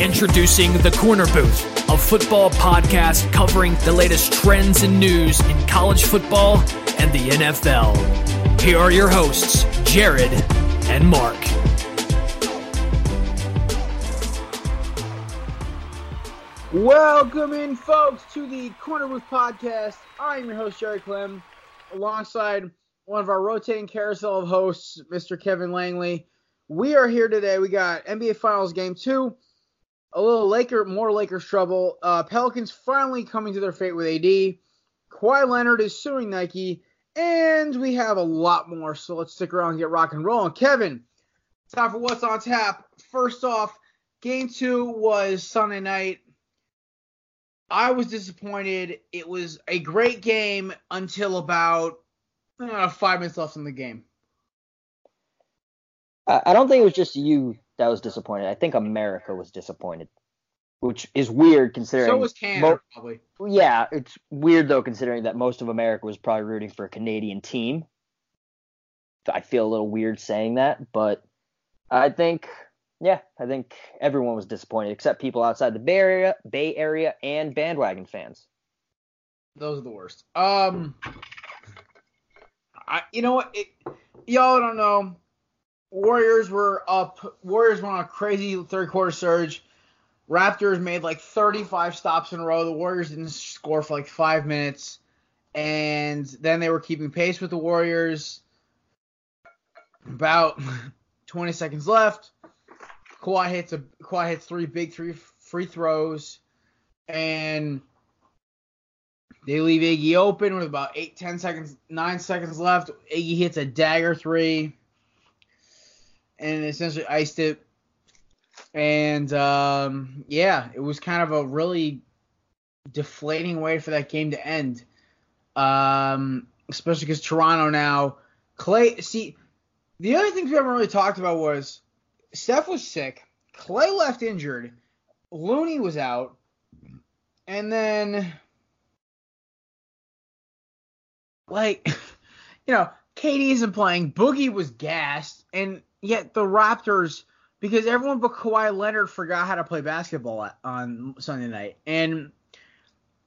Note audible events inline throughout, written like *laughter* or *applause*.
Introducing The Korner Booth, a football podcast covering the latest trends and news in college football and the NFL. Here are your hosts, Jared and Mark. Welcome in, folks, to the Korner Booth podcast. I'm your host, Jared Clem, alongside one of our rotating carousel of hosts, Mr. Kevin Langley. We are here today. We got NBA Finals Game 2 a little Laker, more Lakers trouble. Uh, Pelicans finally coming to their fate with AD. Kawhi Leonard is suing Nike, and we have a lot more. So let's stick around and get rock and rolling. Kevin, time for what's on tap. First off, game two was Sunday night. I was disappointed. It was a great game until about uh, five minutes left in the game. I don't think it was just you that was disappointed. I think America was disappointed, which is weird considering. So was Canada, mo- probably. Yeah, it's weird though considering that most of America was probably rooting for a Canadian team. I feel a little weird saying that, but I think, yeah, I think everyone was disappointed except people outside the Bay Area, Bay Area, and bandwagon fans. Those are the worst. Um, I, you know what, it, y'all don't know Warriors were up. Warriors went on a crazy third quarter surge. Raptors made like 35 stops in a row. The Warriors didn't score for like five minutes, and then they were keeping pace with the Warriors. About *laughs* 20 seconds left. Kawhi hits a Kawhi hits three big three free throws, and they leave Iggy open with about eight, ten seconds, nine seconds left. Iggy hits a dagger three and essentially iced it. And um, yeah, it was kind of a really deflating way for that game to end. Um, especially because Toronto now Klay. See, the other things we haven't really talked about was Steph was sick, Klay left injured, Looney was out, and then like *laughs* you know, KD isn't playing. Boogie was gassed, and Yet the Raptors, because everyone but Kawhi Leonard forgot how to play basketball on Sunday night, and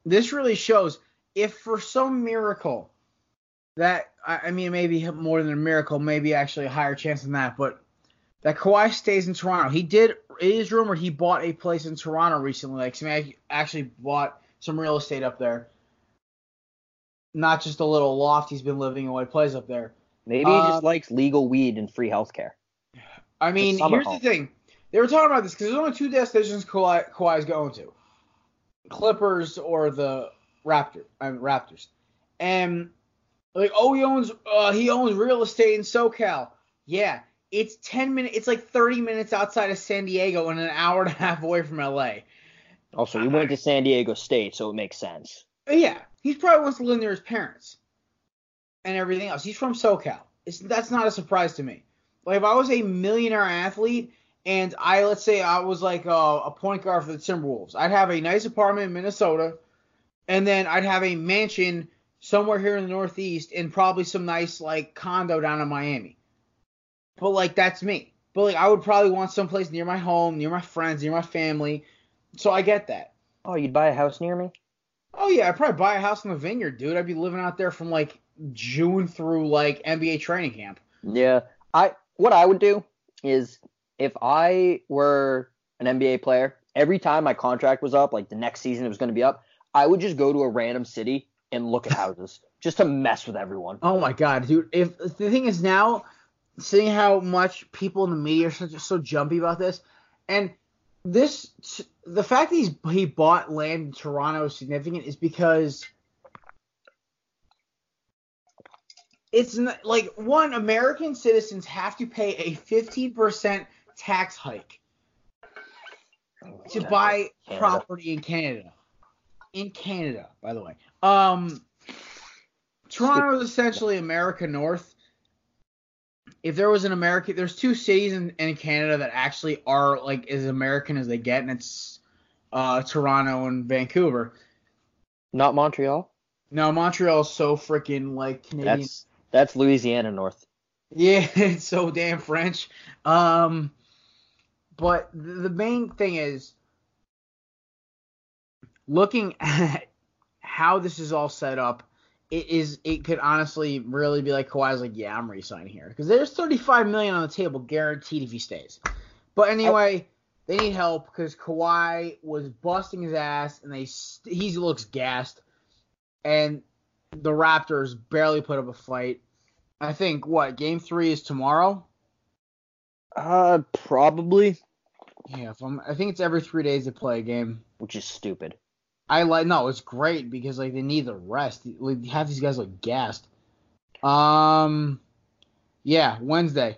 this really shows if for some miracle that I mean maybe more than a miracle, maybe actually a higher chance than that, but that Kawhi stays in Toronto. He did. It is rumored he bought a place in Toronto recently. Like, some actually bought some real estate up there, not just a little loft he's been living in while he plays up there. Maybe he just um, likes legal weed and free healthcare. I mean, here's home. the thing. They were talking about this because there's only two destinations Kawhi, Kawhi's going to: Clippers or the Raptor, I mean, Raptors. And like, oh, he owns uh, he owns real estate in SoCal. Yeah, it's ten minutes. It's like thirty minutes outside of San Diego and an hour and a half away from LA. Also, he went to San Diego State, so it makes sense. Yeah, he probably wants to live near his parents and everything else. He's from SoCal. It's, that's not a surprise to me. Like if I was a millionaire athlete and I let's say I was like a, a point guard for the Timberwolves, I'd have a nice apartment in Minnesota, and then I'd have a mansion somewhere here in the Northeast and probably some nice like condo down in Miami. But like that's me. But like I would probably want someplace near my home, near my friends, near my family. So I get that. Oh, you'd buy a house near me? Oh yeah, I'd probably buy a house in the vineyard, dude. I'd be living out there from like June through like NBA training camp. Yeah. I what I would do is if I were an NBA player, every time my contract was up, like the next season it was going to be up, I would just go to a random city and look at houses *laughs* just to mess with everyone. Oh my god, dude! If the thing is now, seeing how much people in the media are so, so jumpy about this, and this, the fact that he's he bought land in Toronto is significant is because it's not, like one American citizens have to pay a 15% tax hike to buy Canada. property in Canada. In Canada, by the way. Um Toronto is essentially America North. If there was an American, there's two cities in, in Canada that actually are like as American as they get, and it's uh, Toronto and Vancouver. Not Montreal. No, Montreal is so freaking like Canadian. That's that's Louisiana North. Yeah, *laughs* it's so damn French. Um, but the, main thing is looking *laughs* at how this is all set up. It is. It could honestly really be like Kawhi's like, yeah, I'm resigning here because there's 35 million on the table guaranteed if he stays. But anyway, they need help because Kawhi was busting his ass and they st- he looks gassed, and the Raptors barely put up a fight. I think what game three is tomorrow. Uh, probably, Yeah, if I'm, I think it's every three days they play a game. which is stupid. I like no, it's great because like they need the rest. Like half these guys look gassed. Um, yeah, Wednesday.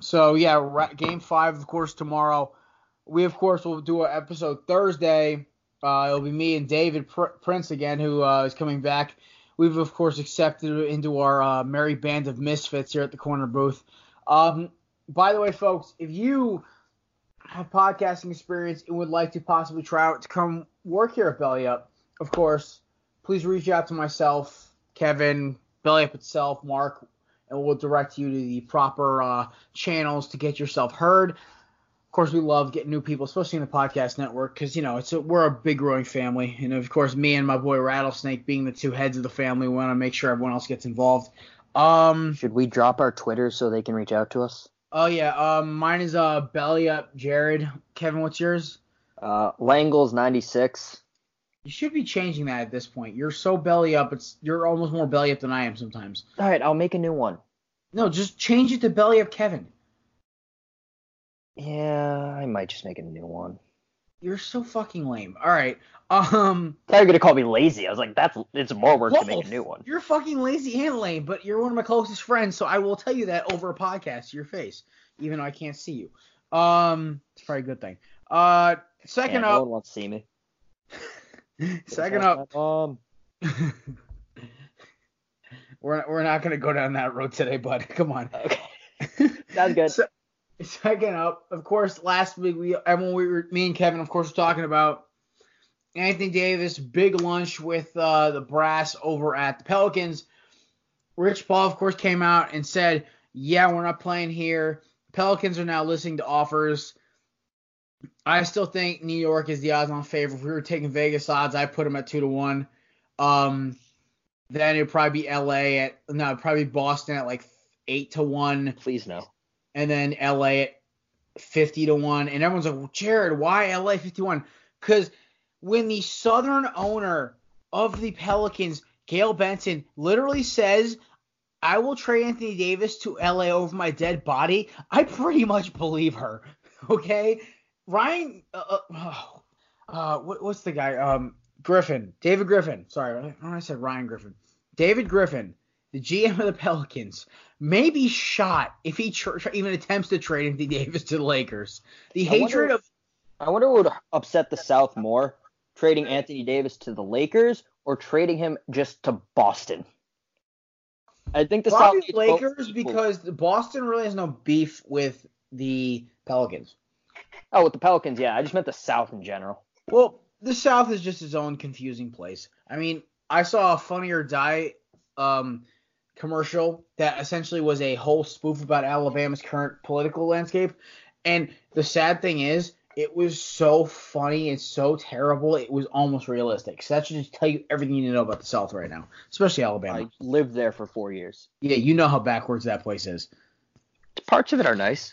So yeah, ra- game five of course tomorrow. We of course will do an episode Thursday. Uh, it'll be me and David Pr- Prince again, who uh, is coming back. We've of course accepted into our uh, merry band of misfits here at the Korner Booth. Um, by the way, folks, if you have podcasting experience and would like to possibly try out to come work here at Belly Up, of course, please reach out to myself, Kevin, Belly Up itself, Mark, and we'll direct you to the proper uh, channels to get yourself heard. Of course, we love getting new people, especially in the podcast network, because you know it's a, we're a big growing family, and of course, me and my boy Rattlesnake being the two heads of the family, we want to make sure everyone else gets involved. Um, Should we drop our Twitter so they can reach out to us? oh yeah, um, mine is uh Belly Up Jared. Kevin, what's yours? Uh, Langles ninety six. You should be changing that at this point. You're so belly up. It's you're almost more belly up than I am sometimes. All right, I'll make a new one. No, just change it to belly up Kevin. Yeah, I might just make a new one. You're so fucking lame. All right. Um. Thought you were gonna call me lazy. I was like, that's it's more work to make a new one. You're fucking lazy and lame, but you're one of my closest friends, so I will tell you that over a podcast to your face, even though I can't see you. Um, it's probably a good thing. Uh, second Yeah, no one wants to see me. *laughs* second up, Um, *laughs* we're we're not gonna go down that road today, bud. Come on. okay, *laughs* sounds good. So- *laughs* Second up, of course, last week we everyone we were me and Kevin, of course, were talking about Anthony Davis big lunch with uh, the brass over at the Pelicans. Rich Paul, of course, came out and said, "Yeah, we're not playing here. Pelicans are now listening to offers." I still think New York is the odds-on favorite. If we were taking Vegas odds, I put them at two to one. Um, then it'd probably be LA at no, probably Boston at like eight to one Please no. And then LA at 50 to 1. And everyone's like, well, Jared, why LA 51? Because when the Southern owner of the Pelicans, Gayle Benson, literally says, I will trade Anthony Davis to LA over my dead body, I pretty much believe her. *laughs* Okay? Ryan, uh, uh, uh, what, what's the guy? Um, Griffin, David Griffin. Sorry, I said Ryan Griffin. David Griffin, the GM of the Pelicans, may be shot if he tr- even attempts to trade Anthony Davis to the Lakers. The I wonder- hatred of I wonder what would upset the South more: trading Anthony Davis to the Lakers or trading him just to Boston. I think the probably South Lakers because Boston really has no beef with the Pelicans. oh, with the Pelicans, yeah. I just meant the South in general. Well, the South is just its own confusing place. I mean, I saw a Funny or Die um, commercial that essentially was a whole spoof about Alabama's current political landscape. And the sad thing is, it was so funny and so terrible, it was almost realistic. So that should just tell you everything you need to know about the South right now, especially Alabama. I lived there for four years. yeah, you know how backwards that place is. Parts of it are nice.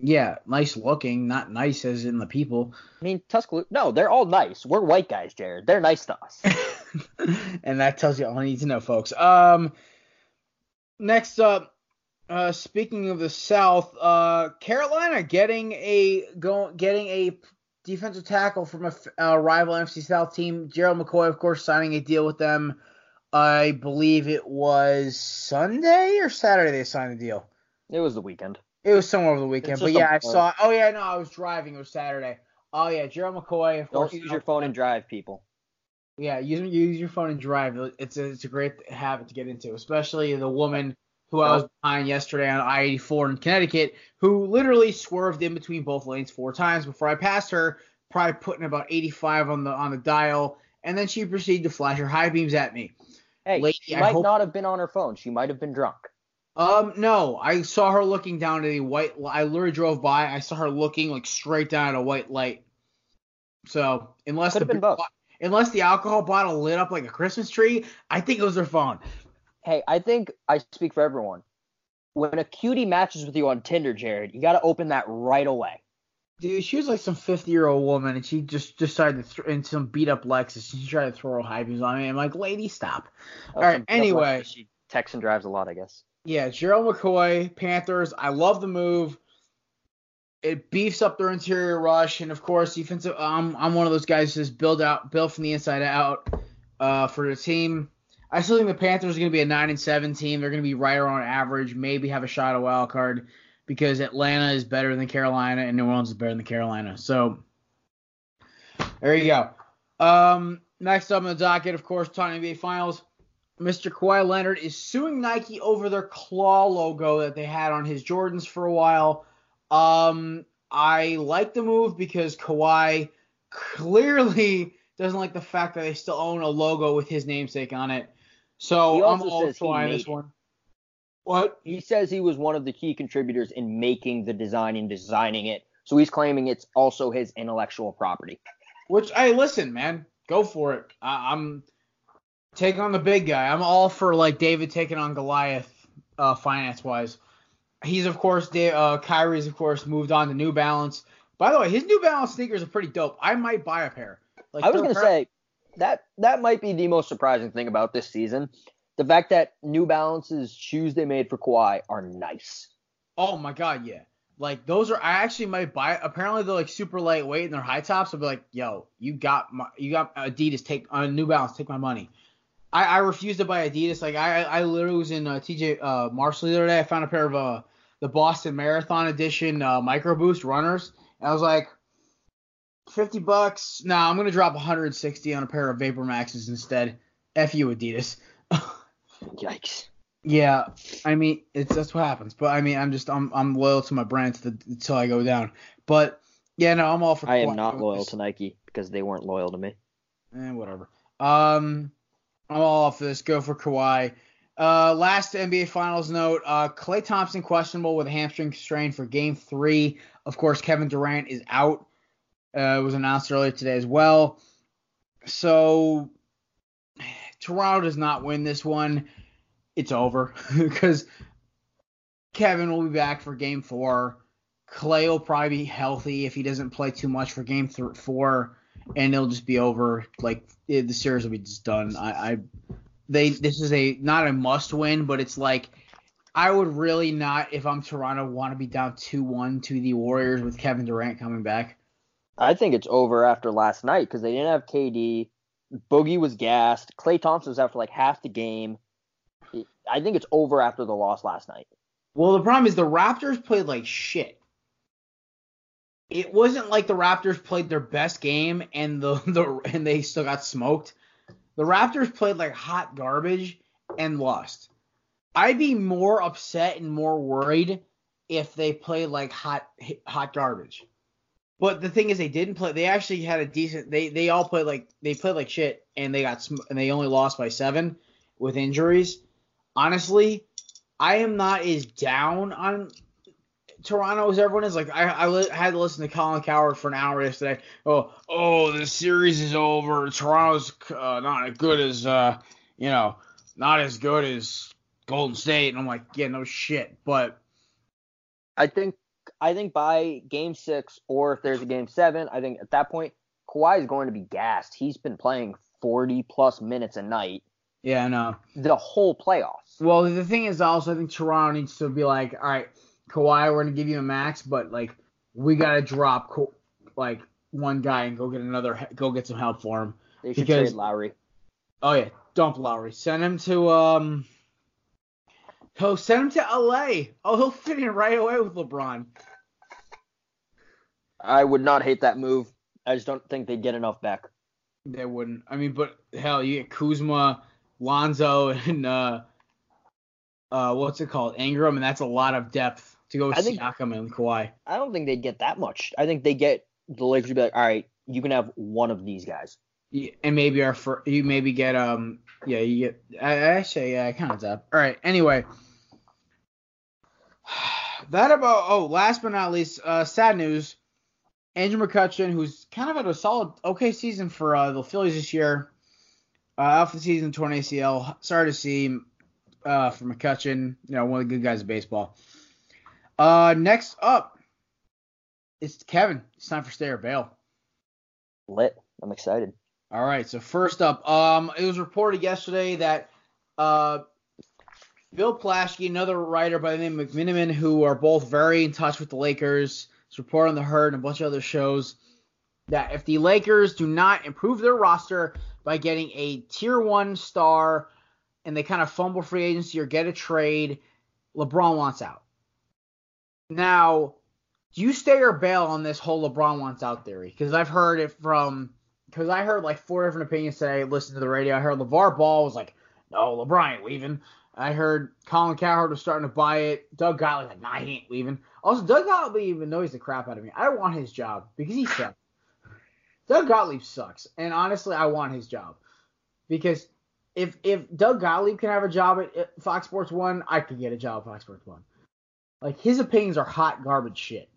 Yeah, nice looking, not nice as in the people. I mean, Tuscaloosa. No, they're all nice. We're white guys, Jared. They're nice to us. *laughs* and that tells you all you need to know, folks. Um, next up, uh, speaking of the South, uh, Carolina getting a go, getting a defensive tackle from a, a rival NFC South team. Gerald McCoy, of course, signing a deal with them. I believe it was Sunday or Saturday they signed the deal. It was the weekend. It was somewhere over the weekend, but yeah, I saw. Oh yeah, no, I was driving. It was Saturday. Oh yeah, Gerald McCoy. Of Don't course, use your phone and drive, people. Yeah, use use your phone and drive. It's a, it's a great habit to get into, especially the woman who I was behind yesterday on I-84 in Connecticut, who literally swerved in between both lanes four times before I passed her, probably putting about 85 on the on the dial, and then she proceeded to flash her high beams at me. Hey, Lady, she might hope- not have been on her phone. She might have been drunk. Um, no, I saw her looking down at a white. I literally drove by. I saw her looking like straight down at a white light. So unless Could have been both. Unless the alcohol bottle lit up like a Christmas tree, I think it was her phone. Hey, I think I speak for everyone. When a cutie matches with you on Tinder, Jared, you got to open that right away. Dude, she was like some 50 year old woman, and she just decided to th- in some beat up Lexus. She tried to throw her high beams on me. I'm like, lady, stop. All right, anyway. She texts and drives a lot, I guess. Yeah, Gerald McCoy, Panthers. I love the move. It beefs up their interior rush, and of course, defensive. I'm I'm one of those guys who just build out, build from the inside out uh, for the team. I still think the Panthers are going to be a nine and seven team. They're going to be right around average, maybe have a shot at wild card because Atlanta is better than Carolina and New Orleans is better than Carolina. So there you go. Um, next up on the docket, of course, talking NBA Finals. Mr. Kawhi Leonard is suing Nike over their claw logo that they had on his Jordans for a while. Um, I like the move because Kawhi clearly doesn't like the fact that they still own a logo with his namesake on it. So I'm all Kawhi this it. one. What? He says he was one of the key contributors in making the design and designing it. So he's claiming it's also his intellectual property. Which hey, listen, man, go for it. I, I'm taking on the big guy. I'm all for like David taking on Goliath, uh, finance wise. He's of course, Da- uh, Kyrie's of course moved on to New Balance. By the way, his New Balance sneakers are pretty dope. I might buy a pair. Like I was gonna pre- say that that might be the most surprising thing about this season. The fact that New Balance's shoes they made for Kawhi are nice. Oh my god, yeah. Like those are I actually might buy. Apparently they're like super lightweight and they're high tops. I'll be like, yo, you got my, you got Adidas. Take uh, New Balance. Take my money. I, I refuse to buy Adidas. Like I I literally was in uh, TJ uh, Marshall the other day. I found a pair of uh the Boston Marathon Edition uh, Micro Boost runners. And I was like, fifty bucks. Nah, I'm gonna drop 160 on a pair of Vapor Maxes instead. F you Adidas. *laughs* Yikes. Yeah, I mean it's that's what happens. But I mean I'm just I'm I'm loyal to my brand to the, until I go down. But yeah, no, I'm all for. I am not loyal to Nike because they weren't loyal to me. Eh, whatever. Um, I'm all off this. Go for Kawhi. Uh, last NBA Finals note: uh, Klay Thompson questionable with a hamstring strain for Game Three. Of course, Kevin Durant is out. Uh, it was announced earlier today as well. So Toronto does not win this one. It's over *laughs* because Kevin will be back for Game Four. Klay will probably be healthy if he doesn't play too much for Game th- Four, and it'll just be over. Like it, the series will be just done. I, I they this is a not a must win, but it's like I would really not if I'm Toronto want to be down two one to the Warriors with Kevin Durant coming back. I think it's over after last night because they didn't have KD. Boogie was gassed. Klay Thompson was out for like half the game. I think it's over after the loss last night. Well, the problem is the Raptors played like shit. It wasn't like the Raptors played their best game and the, *laughs* the and they still got smoked. The Raptors played like hot garbage and lost. I'd be more upset and more worried if they played like hot hot garbage. But the thing is, they didn't play. They actually had a decent. They they all played like they played like shit, and they got sm- and they only lost by seven with injuries. Honestly, I am not as down on Toronto as everyone is. Like I, I li- had to listen to Colin Cowherd for an hour yesterday. Oh, oh, the series is over. Toronto's uh, not as good as uh, you know, not as good as Golden State. And I'm like, yeah, no shit. But I think I think by game six, or if there's a game seven, I think at that point, Kawhi is going to be gassed. He's been playing 40 plus minutes a night Yeah, I know. the whole playoffs. Well, the thing is also, I think Toronto needs to be like, all right, Kawhi, we're gonna give you a max, but like we gotta drop like one guy and go get another, go get some help for him. They should Because- trade Lowry. Oh yeah, dump Lowry. Send him to um. He'll send him to LA. Oh, he'll fit in right away with LeBron. I would not hate that move. I just don't think they'd get enough back. They wouldn't. I mean, but hell, you get Kuzma, Lonzo, and uh, uh, what's it called, Ingram, and that's a lot of depth to go with I think- Siakam and Kawhi. I don't think they'd get that much. I think they get the Lakers would be like, all right, you can have one of these guys. Yeah, and maybe our fir- you maybe get um yeah you get I, I actually yeah kind of up. All right. Anyway, *sighs* that about oh last but not least uh sad news. Andrew McCutchen, who's kind of had a solid okay season for uh, the Phillies this year, uh, off the season torn ACL. Sorry to see uh for McCutchen. You know one of the good guys of baseball. Uh, next up, it's Kevin. It's time for Stay or Bail. Lit. I'm excited. All right. So first up, um, it was reported yesterday that uh, Bill Plaschke, another writer by the name of McMenamin, who are both very in touch with the Lakers, it's reported on the Herd and a bunch of other shows that if the Lakers do not improve their roster by getting a tier one star and they kind of fumble free agency or get a trade, LeBron wants out. Now, do you stay or bail on this whole LeBron wants out theory? Because I've heard it from because I heard like four different opinions today. Listen to the radio. I heard LeVar Ball was like, "No, LeBron ain't leaving." I heard Colin Cowherd was starting to buy it. Doug Gottlieb like, "Nah, he ain't leaving." Also, Doug Gottlieb even knows the crap out of me. I don't want his job because he sucks. Doug Gottlieb sucks, and honestly, I want his job because if if Doug Gottlieb can have a job at, at Fox Sports One, I could get a job at Fox Sports One. Like his opinions are hot garbage shit.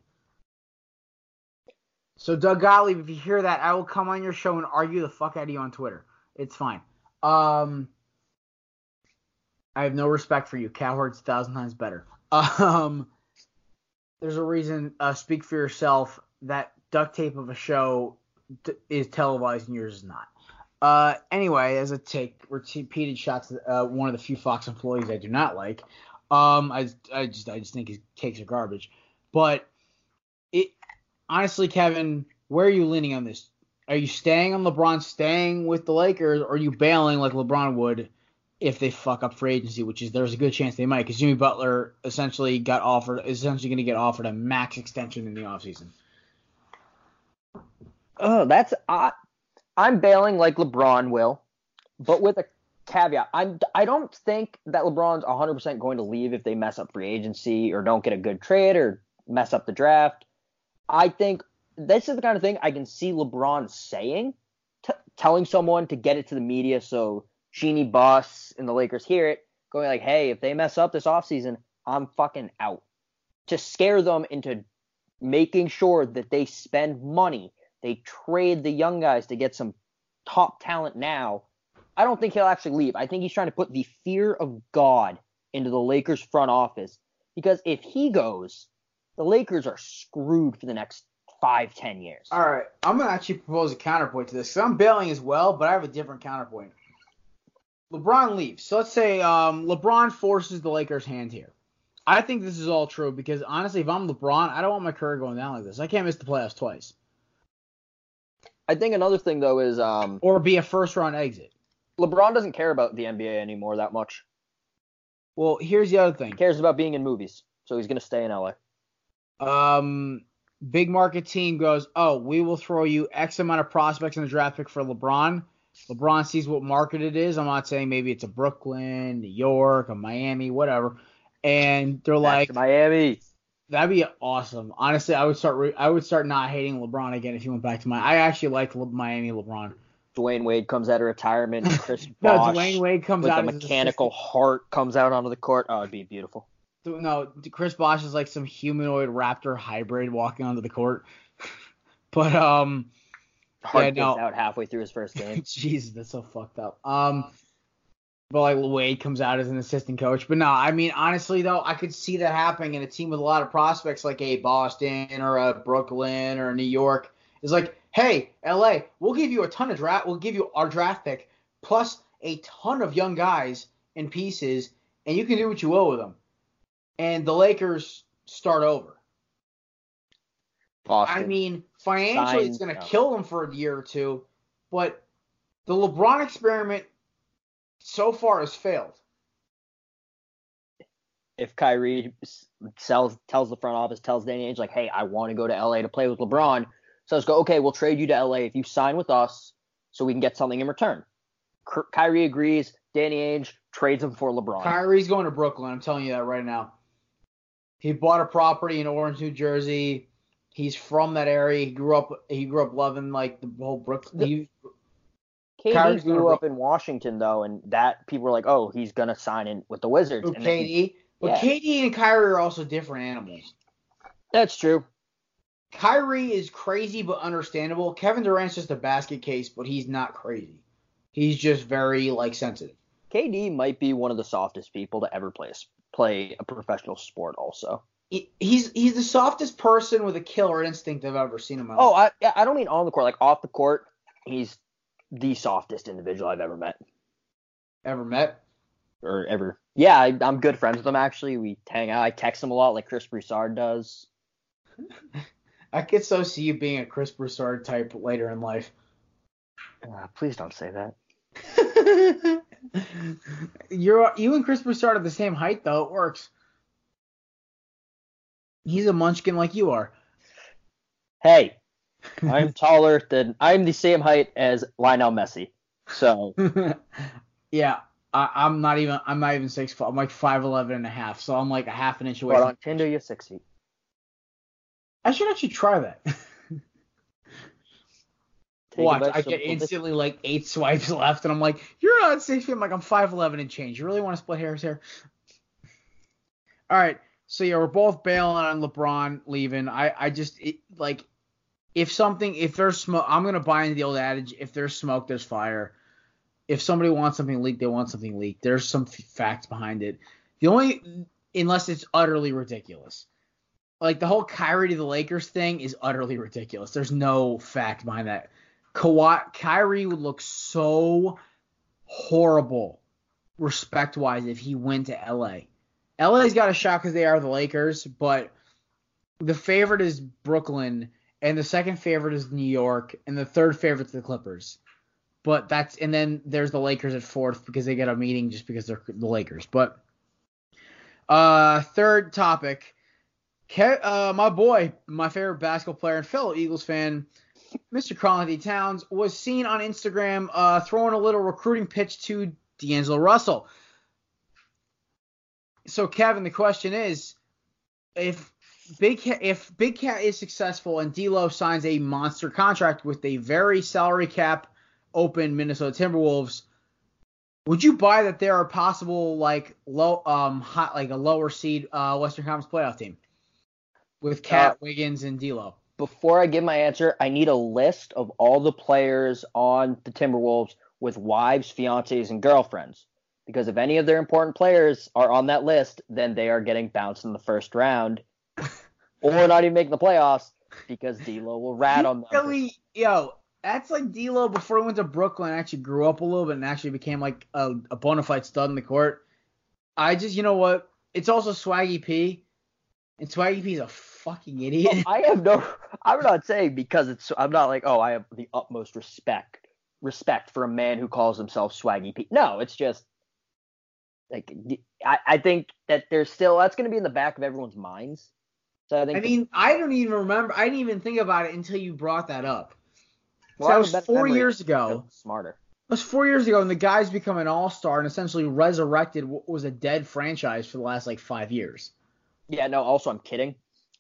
So Doug Gottlieb, if you hear that, I will come on your show and argue the fuck out of you on Twitter. It's fine. Um, I have no respect for you. Cowherd's a thousand times better. Um, there's a reason. Uh, speak for yourself. That duct tape of a show is televised and yours is not. Uh, anyway, as a take repeated shots at uh, one of the few Fox employees I do not like. Um, I, I just I just think his takes are garbage. But it honestly, Kevin, where are you leaning on this? Are you staying on LeBron, staying with the Lakers, or are you bailing like LeBron would if they fuck up free agency? Which is there's a good chance they might, because Jimmy Butler essentially got offered, is essentially going to get offered a max extension in the offseason. Oh, that's I, I'm bailing like LeBron will, but with a caveat. I'm I don't think that LeBron's 100% going to leave if they mess up free agency or don't get a good trade or mess up the draft. I think this is the kind of thing I can see LeBron saying, t- telling someone to get it to the media so Jeanie Buss and the Lakers hear it, going like, "Hey, if they mess up this offseason, I'm fucking out." To scare them into making sure that they spend money, they trade the young guys to get some top talent now. I don't think he'll actually leave. I think he's trying to put the fear of God into the Lakers front office because if he goes, the Lakers are screwed for the next five, ten years. All right, I'm gonna actually propose a counterpoint to this because I'm bailing as well, but I have a different counterpoint. LeBron leaves. So let's say um, LeBron forces the Lakers' hand here. I think this is all true because honestly, if I'm LeBron, I don't want my career going down like this. I can't miss the playoffs twice I think another thing though is um, or be a first round exit. LeBron doesn't care about the NBA anymore that much. Well, here's the other thing. He cares about being in movies, so he's gonna stay in LA. um, big market team goes, oh, we will throw you X amount of prospects in the draft pick for LeBron. LeBron sees what market it is. I'm not saying maybe it's a Brooklyn, New York, a Miami, whatever. And they're like, Back to Miami. that'd be awesome. Honestly, I would start. Re- I would start not hating LeBron again if he went back to my. I actually like Le- Miami LeBron. Dwyane Wade comes out of retirement. *laughs* Chris No, Bosh Dwyane Wade comes with out a as an mechanical heart comes out onto the court. Oh, it'd be beautiful. No, Chris Bosh is like some humanoid raptor hybrid walking onto the court. *laughs* but um. Heart Yeah, no. out halfway through his first game. *laughs* Jesus, that's so fucked up. Um, but like Wade comes out as an assistant coach. But no, I mean honestly though, I could see that happening in a team with a lot of prospects like a Boston or a Brooklyn or a New York. Is like, hey, LA, we'll give you a ton of draft, we'll give you our draft pick plus a ton of young guys and pieces, and you can do what you will with them. And the Lakers start over. Boston. I mean, financially, it's going to no. kill them for a year or two, but the LeBron experiment so far has failed. if Kyrie sells, tells the front office, tells Danny Ainge like, "Hey, I want to go to LA to play with LeBron," so let's go. Okay, we'll trade you to LA if you sign with us, so we can get something in return. Ky- Kyrie agrees. Danny Ainge trades him for LeBron. Kyrie's going to Brooklyn. I'm telling you that right now. He bought a property in Orange, New Jersey. He's from that area. He grew up. He grew up loving like the whole Brooklyn. He, KD Kyrie's grew up in Washington though, and that people were like, "Oh, he's gonna sign in with the Wizards." then- KD, but yeah. KD and Kyrie are also different animals. That's true. Kyrie is crazy but understandable. Kevin Durant's just a basket case, but he's not crazy. He's just very like sensitive. KD might be one of the softest people to ever play a play a professional sport. Also. He's he's the softest person with a killer instinct I've ever seen in my Oh, life. I I don't mean on the court, like off the court. He's the softest individual I've ever met ever met. or ever. Yeah, I, I'm good friends with him actually. We hang out. I text him a lot, like Chris Broussard does. *laughs* I could so see you being a Chris Broussard type later in life. Uh, please don't say that. *laughs* You're you and Chris Broussard are the same height though. It works. He's a munchkin like you are. Hey, *laughs* I'm taller than I'm the same height as Lionel Messi. So *laughs* yeah, I, I'm not even I'm not even six foot. I'm like five eleven and a half, so I'm like a half an inch away. but on Tinder you're six feet. I should actually try that. *laughs* Watch, I get instantly like eight swipes left, and I'm like, "You're not six feet." I'm like, "I'm five eleven and change." You really want to split hairs here? All right, so yeah, we're both bailing on LeBron leaving. I, I just it, like if something, if there's smoke, I'm gonna buy into the old adage: if there's smoke, there's fire. If somebody wants something leaked, they want something leaked. There's some f- facts behind it. The only, unless it's utterly ridiculous. Like the whole Kyrie to the Lakers thing is utterly ridiculous. There's no fact behind that. Kawhi, Kyrie would look so horrible, respect wise, if he went to LA. LA's got a shot because they are the Lakers, but the favorite is Brooklyn, and the second favorite is New York, and the third favorite's the Clippers. But that's and then there's the Lakers at fourth because they get a meeting just because they're the Lakers. But uh, third topic, uh, my boy, my favorite basketball player and fellow Eagles fan, Mr. Anthony Towns was seen on Instagram uh, throwing a little recruiting pitch to D'Angelo Russell. So, Kevin, the question is, if Big Cat, if Big Cat is successful and D'Lo signs a monster contract with a very salary cap open Minnesota Timberwolves, would you buy that there are possible like low um hot like a lower seed uh Western Conference playoff team with Cat, Uh, Wiggins, and D'Lo? Before I give my answer, I need a list of all the players on the Timberwolves with wives, fiancés, and girlfriends. Because if any of their important players are on that list, then they are getting bounced in the first round, *laughs* or not even making the playoffs because D'Lo will rat on them. Really, yo, that's like D'Lo before he went to Brooklyn. Actually, grew up a little bit and actually became like a, a bona fide stud in the court. I just, you know what? It's also Swaggy P, and Swaggy P is a fucking oh, idiot. I have no. I'm not saying because it's. I'm not like, oh, I have the utmost respect respect for a man who calls himself Swaggy P. No, it's just like I, I think that there's still that's going to be in the back of everyone's minds. So I think. I mean, I don't even remember. I didn't even think about it until you brought that up. well, that was have a better four years ago. Smarter. It was four years ago, and the guy's become an all star and essentially resurrected what was a dead franchise for the last like five years. Yeah. No. Also, I'm kidding.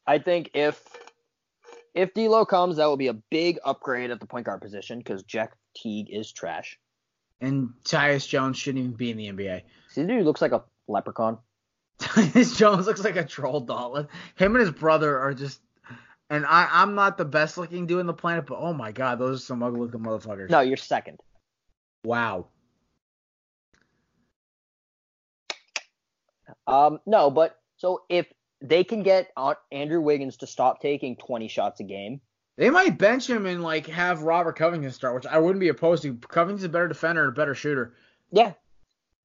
I think if if D'Lo comes, that will be a big upgrade at the point guard position because Jack Teague is trash. And Tyus Jones shouldn't even be in the NBA. See, dude looks like a leprechaun. *laughs* Tyus Jones looks like a troll doll. Him and his brother are just. And I, I'm not the best looking dude on the planet, but oh my god, those are some ugly looking motherfuckers. No, you're second. Wow. Um, no, but so if they can get Andrew Wiggins to stop taking 20 shots a game, they might bench him and like have Robert Covington start, which I wouldn't be opposed to. Covington's a better defender and a better shooter. Yeah.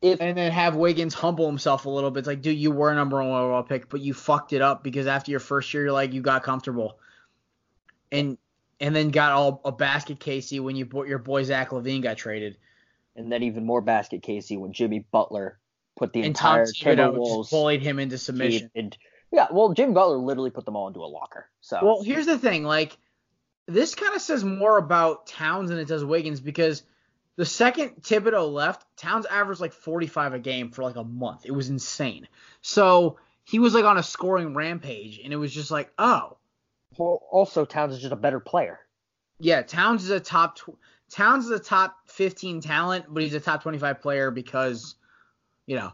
If, and then have Wiggins humble himself a little bit. It's like, dude, you were a number one overall pick, but you fucked it up because after your first year, you're like, you got comfortable, and and then got all a basket Casey when you bought your boy Zach LaVine got traded, and then even more basket Casey when Jimmy Butler put the and entire Timberwolves bullied him into submission. And, yeah, well, Jimmy Butler literally put them all into a locker. So well, here's the thing, like this kind of says more about Towns than it does Wiggins because the second Thibodeau left, Towns averaged like 45 a game for like a month. It was insane. So he was like on a scoring rampage, and it was just like, oh. Well, also Towns is just a better player. Yeah, Towns is a top. Tw- Towns is a top 15 talent, but he's a top 25 player because, you know,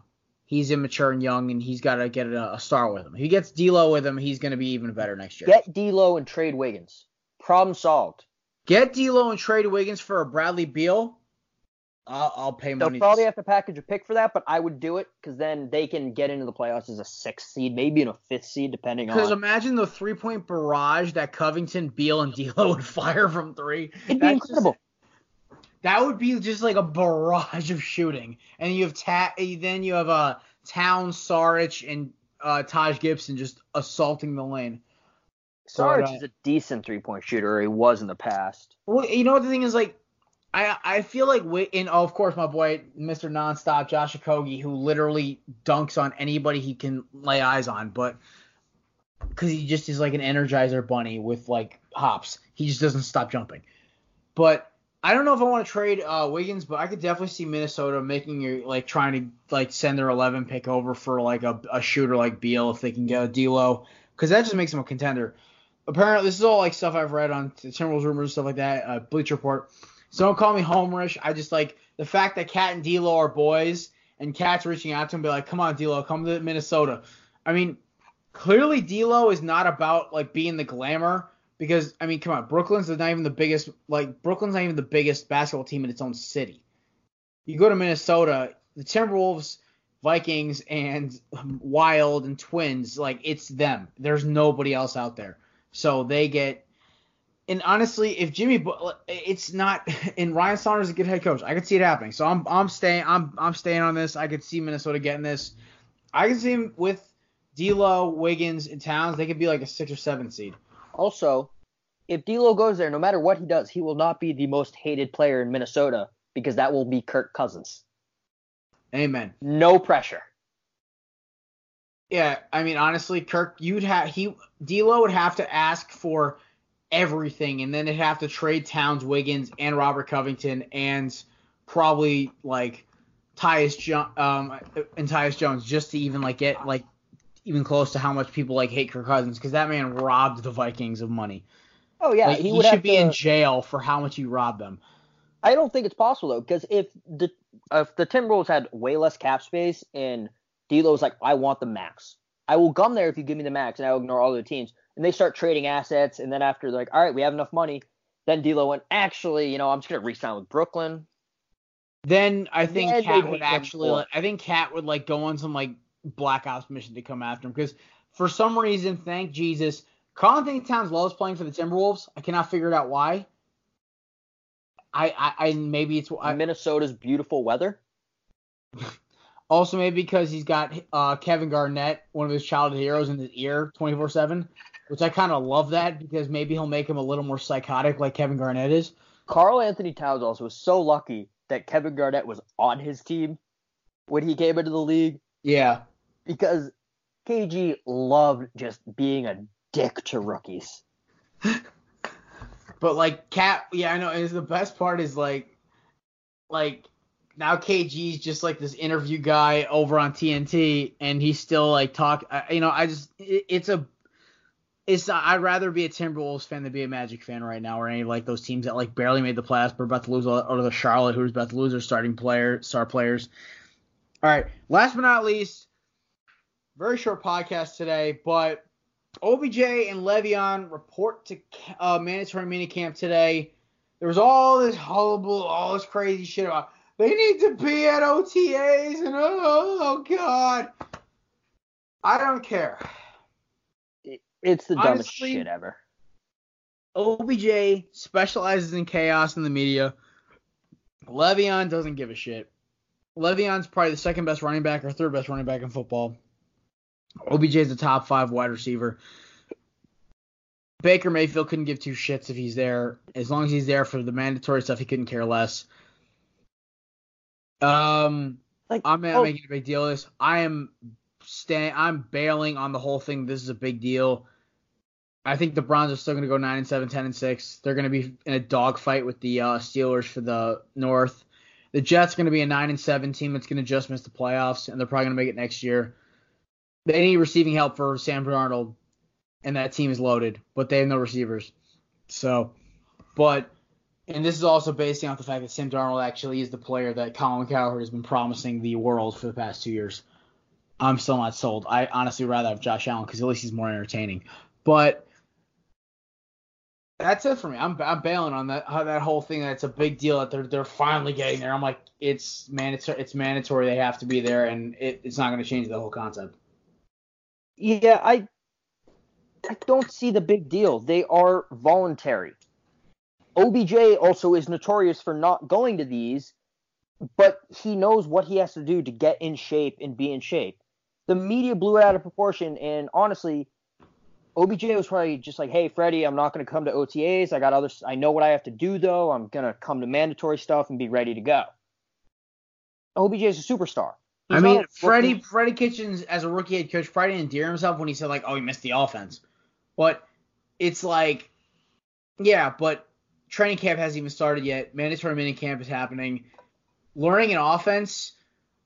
he's immature and young, and he's got to get a, a, star with him. If he gets D'Lo with him, he's going to be even better next year. Get D'Lo and trade Wiggins. Problem solved. Get D'Lo and trade Wiggins for a Bradley Beal. I'll, I'll pay money. They'll probably have to package a pick for that, but I would do it because then they can get into the playoffs as a sixth seed, maybe in a fifth seed, depending on. Because imagine the three point barrage that Covington, Beal, and *laughs* D'Lo would fire from three. It'd be incredible. Just, that would be just like a barrage of shooting, and you have ta- then you have uh, Town, Saric, and uh, Taj Gibson just assaulting the lane. Sarge uh, is a decent three point shooter. He was in the past. Well, you know what the thing is like. I, I feel like in oh, of course my boy Mr. Nonstop Josh Okogie who literally dunks on anybody he can lay eyes on, but because he just is like an Energizer bunny with like hops, he just doesn't stop jumping. But I don't know if I want to trade uh, Wiggins, but I could definitely see Minnesota making your like trying to like send their 11 pick over for like a, a shooter like Beal if they can get a D'Lo, because that just makes them a contender apparently this is all like stuff I've read on Timberwolves rumors and stuff like that. Uh, Bleach Report. So don't call me homerish. I just like the fact that Cat and D'Lo are boys, and Cat's reaching out to him, be like, "Come on, D'Lo, come to Minnesota." I mean, clearly D'Lo is not about like being the glamour because I mean, come on, Brooklyn's not even the biggest. Like Brooklyn's not even the biggest basketball team in its own city. You go to Minnesota, the Timberwolves. Vikings and *laughs* Wild and Twins, like it's them. There's nobody else out there. So they get. And honestly, if Jimmy, it's not. *laughs* And Ryan Saunders is a good head coach. I could see it happening. So I'm I'm staying I'm I'm staying on this. I could see Minnesota getting this. I can see him with D'Lo, Wiggins, and Towns. They could be like a six or seven seed. Also, if D'Lo goes there, no matter what he does, he will not be the most hated player in Minnesota because that will be Kirk Cousins. Amen. No pressure. Yeah, I mean honestly, Kirk, you'd have he D'Lo would have to ask for everything, and then they'd have to trade Towns, Wiggins, and Robert Covington, and probably like Tyus jo- um and Tyus Jones just to even like get like even close to how much people like hate Kirk Cousins because that man robbed the Vikings of money. Oh yeah, like, he, he should be to... in jail for how much he robbed them. I don't think it's possible though, because if the if the Timberwolves had way less cap space and D'Lo was like, I want the max. I will come there if you give me the max, and I will ignore all the teams. And they start trading assets, and then after they're like, all right, we have enough money. Then D'Lo went, actually, you know, I'm just gonna re-sign with Brooklyn. Then I think Cat would actually, like, I think Cat would like go on some like black ops mission to come after him because for some reason, thank Jesus, Karl-Anthony Towns loves playing for the Timberwolves. I cannot figure it out why. I, I, I maybe it's I, Minnesota's beautiful weather. *laughs* Also, maybe because he's got uh, Kevin Garnett, one of his childhood heroes, in his ear 24 7, which I kind of love that because maybe he'll make him a little more psychotic like Kevin Garnett is. Karl-Anthony Towns also was so lucky that Kevin Garnett was on his team when he came into the league. Yeah. Because KG loved just being a dick to rookies. *laughs* but like Cat, yeah, I know. Is the best part is like, like now KG's just like this interview guy over on TNT, and he's still like talk. You know, I just it, it's a it's I'd rather be a Timberwolves fan than be a Magic fan right now, or any like those teams that like barely made the playoffs, but about to lose, or the Charlotte who's about to lose their starting player, star players. All right, last but not least, very short podcast today, but OBJ and Le'Veon report to uh, mandatory minicamp today. There was all this hullabaloo, all this crazy shit about they need to be at OTAs and oh, oh god. I don't care. It's the dumbest Honestly- shit ever. OBJ specializes in chaos in the media. Le'Veon doesn't give a shit. Le'Veon's probably the second best running back or third best running back in football. OBJ is the top five wide receiver. Baker Mayfield couldn't give two shits if he's there. As long as he's there for the mandatory stuff, he couldn't care less. Um, Like, I'm not oh, making a big deal of this. I am staying. I'm bailing on the whole thing. This is a big deal. I think the Browns are still going to go nine and seven, 10 and six. They're going to be in a dogfight with the uh, Steelers for the North. The Jets are going to be a nine and seven team that's going to just miss the playoffs, and they're probably going to make it next year. They need receiving help for Sam Darnold, and that team is loaded, but they have no receivers. So, but and this is also based on the fact that Sam Darnold actually is the player that Colin Cowherd has been promising the world for the past two years. I'm still not sold. I honestly rather have Josh Allen because at least he's more entertaining. But that's it for me. I'm, I'm bailing on that that whole thing. That's a big deal that they're they're finally getting there. I'm like, it's mandatory. It's mandatory. They have to be there, and it, it's not going to change the whole concept. Yeah, I I don't see the big deal. They are voluntary. OBJ also is notorious for not going to these, but he knows what he has to do to get in shape and be in shape. The media blew it out of proportion, and honestly, OBJ was probably just like, "Hey, Freddie, I'm not going to come to OTAs. I got other. I know what I have to do though. I'm going to come to mandatory stuff and be ready to go." OBJ is a superstar. I mean, Freddie. Freddie Kitchens as a rookie head coach probably didn't endear himself when he said like, "Oh, he missed the offense," but it's like, yeah, but training camp hasn't even started yet. Mandatory mini camp is happening. Learning an offense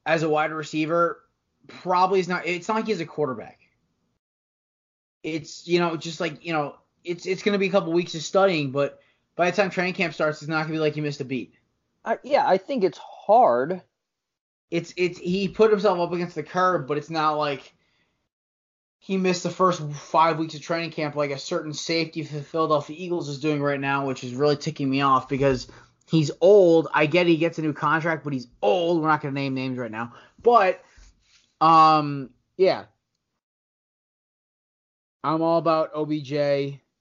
as a wide receiver probably is not. It's not like he's a quarterback. It's you know just like you know it's it's going to be a couple weeks of studying, but by the time training camp starts, it's not going to be like you missed a beat. I, yeah, I think it's hard. It's it's he put himself up against the curb, but it's not like he missed the first five weeks of training camp like a certain safety for the Philadelphia Eagles is doing right now, which is really ticking me off because he's old. I get he gets a new contract, but he's old. We're not gonna name names right now, but um, yeah, I'm all about OBJ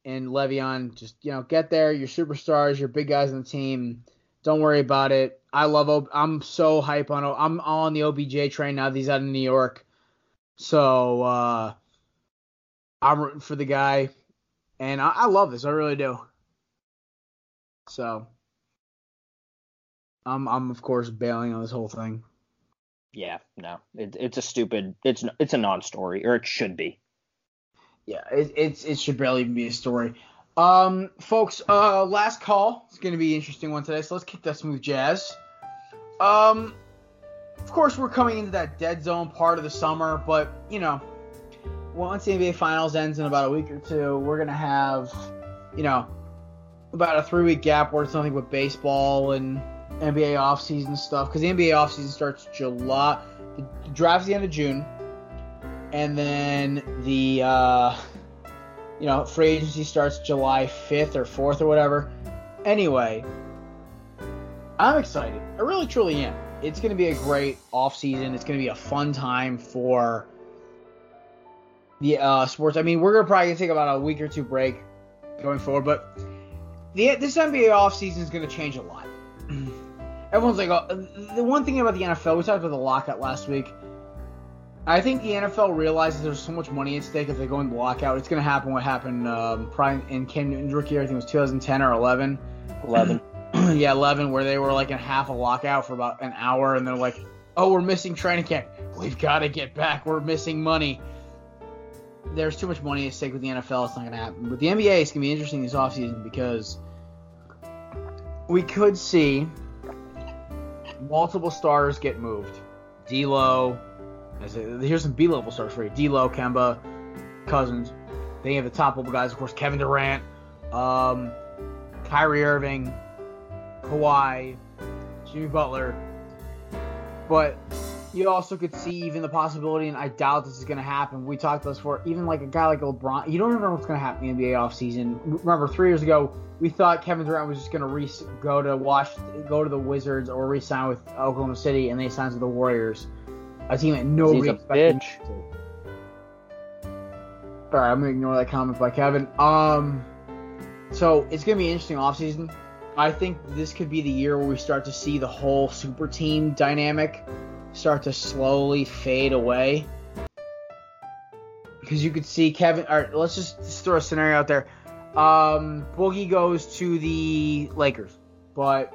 and Le'Veon. Just you know, get there. You're superstars. You're big guys on the team. Don't worry about it. I love. O- I'm so hype on. O- I'm all on the OBJ train now. that He's out in New York, so uh, I'm rooting for the guy, and I, I love this. I really do. So, I'm I'm of course bailing on this whole thing. Yeah, no, it, it's a stupid. It's it's a non-story, or it should be. Yeah, it, it's it should barely even be a story. Um, folks, uh, last call. It's gonna be an interesting one today, so let's kick that smooth jazz. Um, of course, we're coming into that dead zone part of the summer, but you know, once the NBA Finals ends in about a week or two, we're gonna have, you know, about a three week gap where it's nothing but baseball and NBA offseason stuff. Because the NBA offseason starts July, the draft's the end of June, and then the uh, you know free agency starts July 5th or 4th or whatever. Anyway, I'm excited. I really truly am. It's going to be a great off season. It's going to be a fun time for the uh, sports. I mean, we're gonna probably take about a week or two break going forward, but the this NBA off season is going to change a lot. *clears throat* Everyone's like, oh, the one thing about the NFL, we talked about the lockout last week. I think the NFL realizes there's so much money at stake if they go into lockout. It's going to happen what happened um, probably in Cam Newton's rookie year. I think it was 2010 or 11. Eleven. *clears throat* yeah, 11, where they were like in half a lockout for about an hour, and they're like, oh, we're missing training camp. We've got to get back. We're missing money. There's too much money at stake with the NFL. It's not going to happen. But the NBA is going to be interesting this offseason because we could see multiple stars get moved. D'Lo, a, here's some B-level stars for you: D'Lo, Kemba, Cousins. Then you have the top level guys, of course, Kevin Durant, um, Kyrie Irving, Kawhi, Jimmy Butler. But you also could see even the possibility, and I doubt this is going to happen. We talked about this before. Even like a guy like LeBron, you don't remember what's going to happen in the NBA offseason. Remember, three years ago, we thought Kevin Durant was just going to re- go to Wash, go to the Wizards, or re-sign with Oklahoma City, and they signed with the Warriors, a team that nobody expected. bitch. All right, I'm gonna ignore that comment by Kevin. Um, so it's gonna be an interesting offseason. I think this could be the year where we start to see the whole super team dynamic start to slowly fade away. Because you could see Kevin. All right, let's just, just throw a scenario out there. Um, Boogie goes to the Lakers, but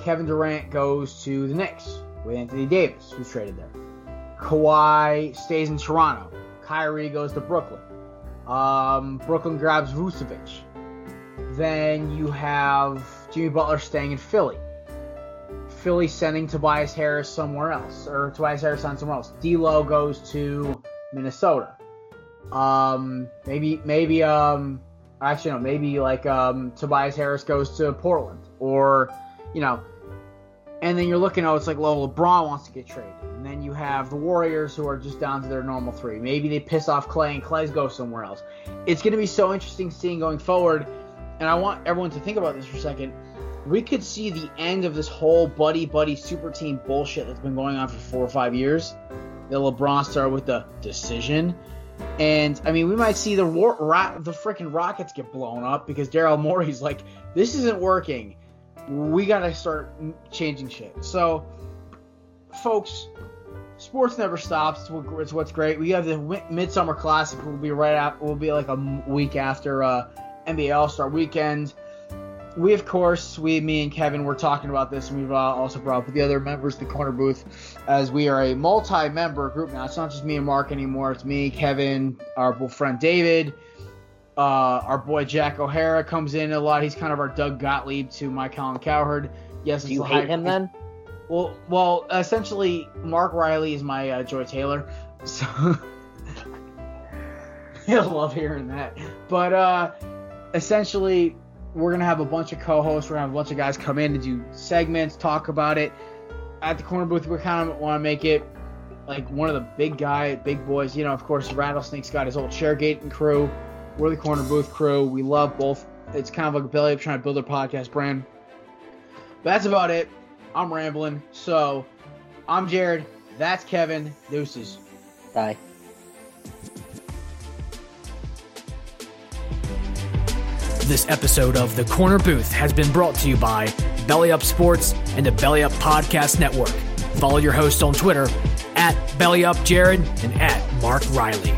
Kevin Durant goes to the Knicks with Anthony Davis, who's traded there. Kawhi stays in Toronto. Kyrie goes to Brooklyn. Um, Brooklyn grabs Vucevic. Then you have Jimmy Butler staying in Philly. Philly sending Tobias Harris somewhere else, or Tobias Harris on somewhere else. D'Lo goes to Minnesota. Um, maybe maybe um, actually no, maybe like um, Tobias Harris goes to Portland, or you know, and then you're looking, oh, it's like, well, LeBron wants to get traded. And then you have the Warriors who are just down to their normal three. Maybe they piss off Klay and Klay's go somewhere else. It's going to be so interesting seeing going forward. And I want everyone to think about this for a second. We could see the end of this whole buddy buddy super team bullshit that's been going on for four or five years. The LeBron started with the decision. And I mean, we might see the war, the freaking Rockets get blown up because Daryl Morey's like, this isn't working we got to start changing shit. So, folks, sports never stops. It's what's great. We have the Midsummer Classic. We'll be right after. Will be like a week after uh, NBA All Star Weekend. We, of course, we, me and Kevin, were talking about this, and we've uh, also brought up the other members of the Korner Booth, as we are a multi-member group now. It's not just me and Mark anymore. It's me, Kevin, our friend David, uh, our boy Jack O'Hara comes in a lot. He's kind of our Doug Gottlieb to my Colin Cowherd. Yes, Do you hate high, him then? Well, well, essentially, Mark Riley is my uh, Joy Taylor, so *laughs* he'll love hearing that. But uh, essentially, we're gonna have a bunch of co-hosts. We're gonna have a bunch of guys come in and do segments, talk about it. At the Korner Booth, we kind of want to make it like one of the big guy, big boys. You know, of course, Rattlesnake's got his old Chairgate crew. We're the Korner Booth crew. We love both. It's kind of like a belly up trying to build their podcast brand. But that's about it. I'm rambling. So I'm Jared. That's Kevin. Deuces. Bye. This episode of The Korner Booth has been brought to you by Belly Up Sports and the Belly Up Podcast Network. Follow your host on Twitter at Belly Up Jared and at Mark Riley.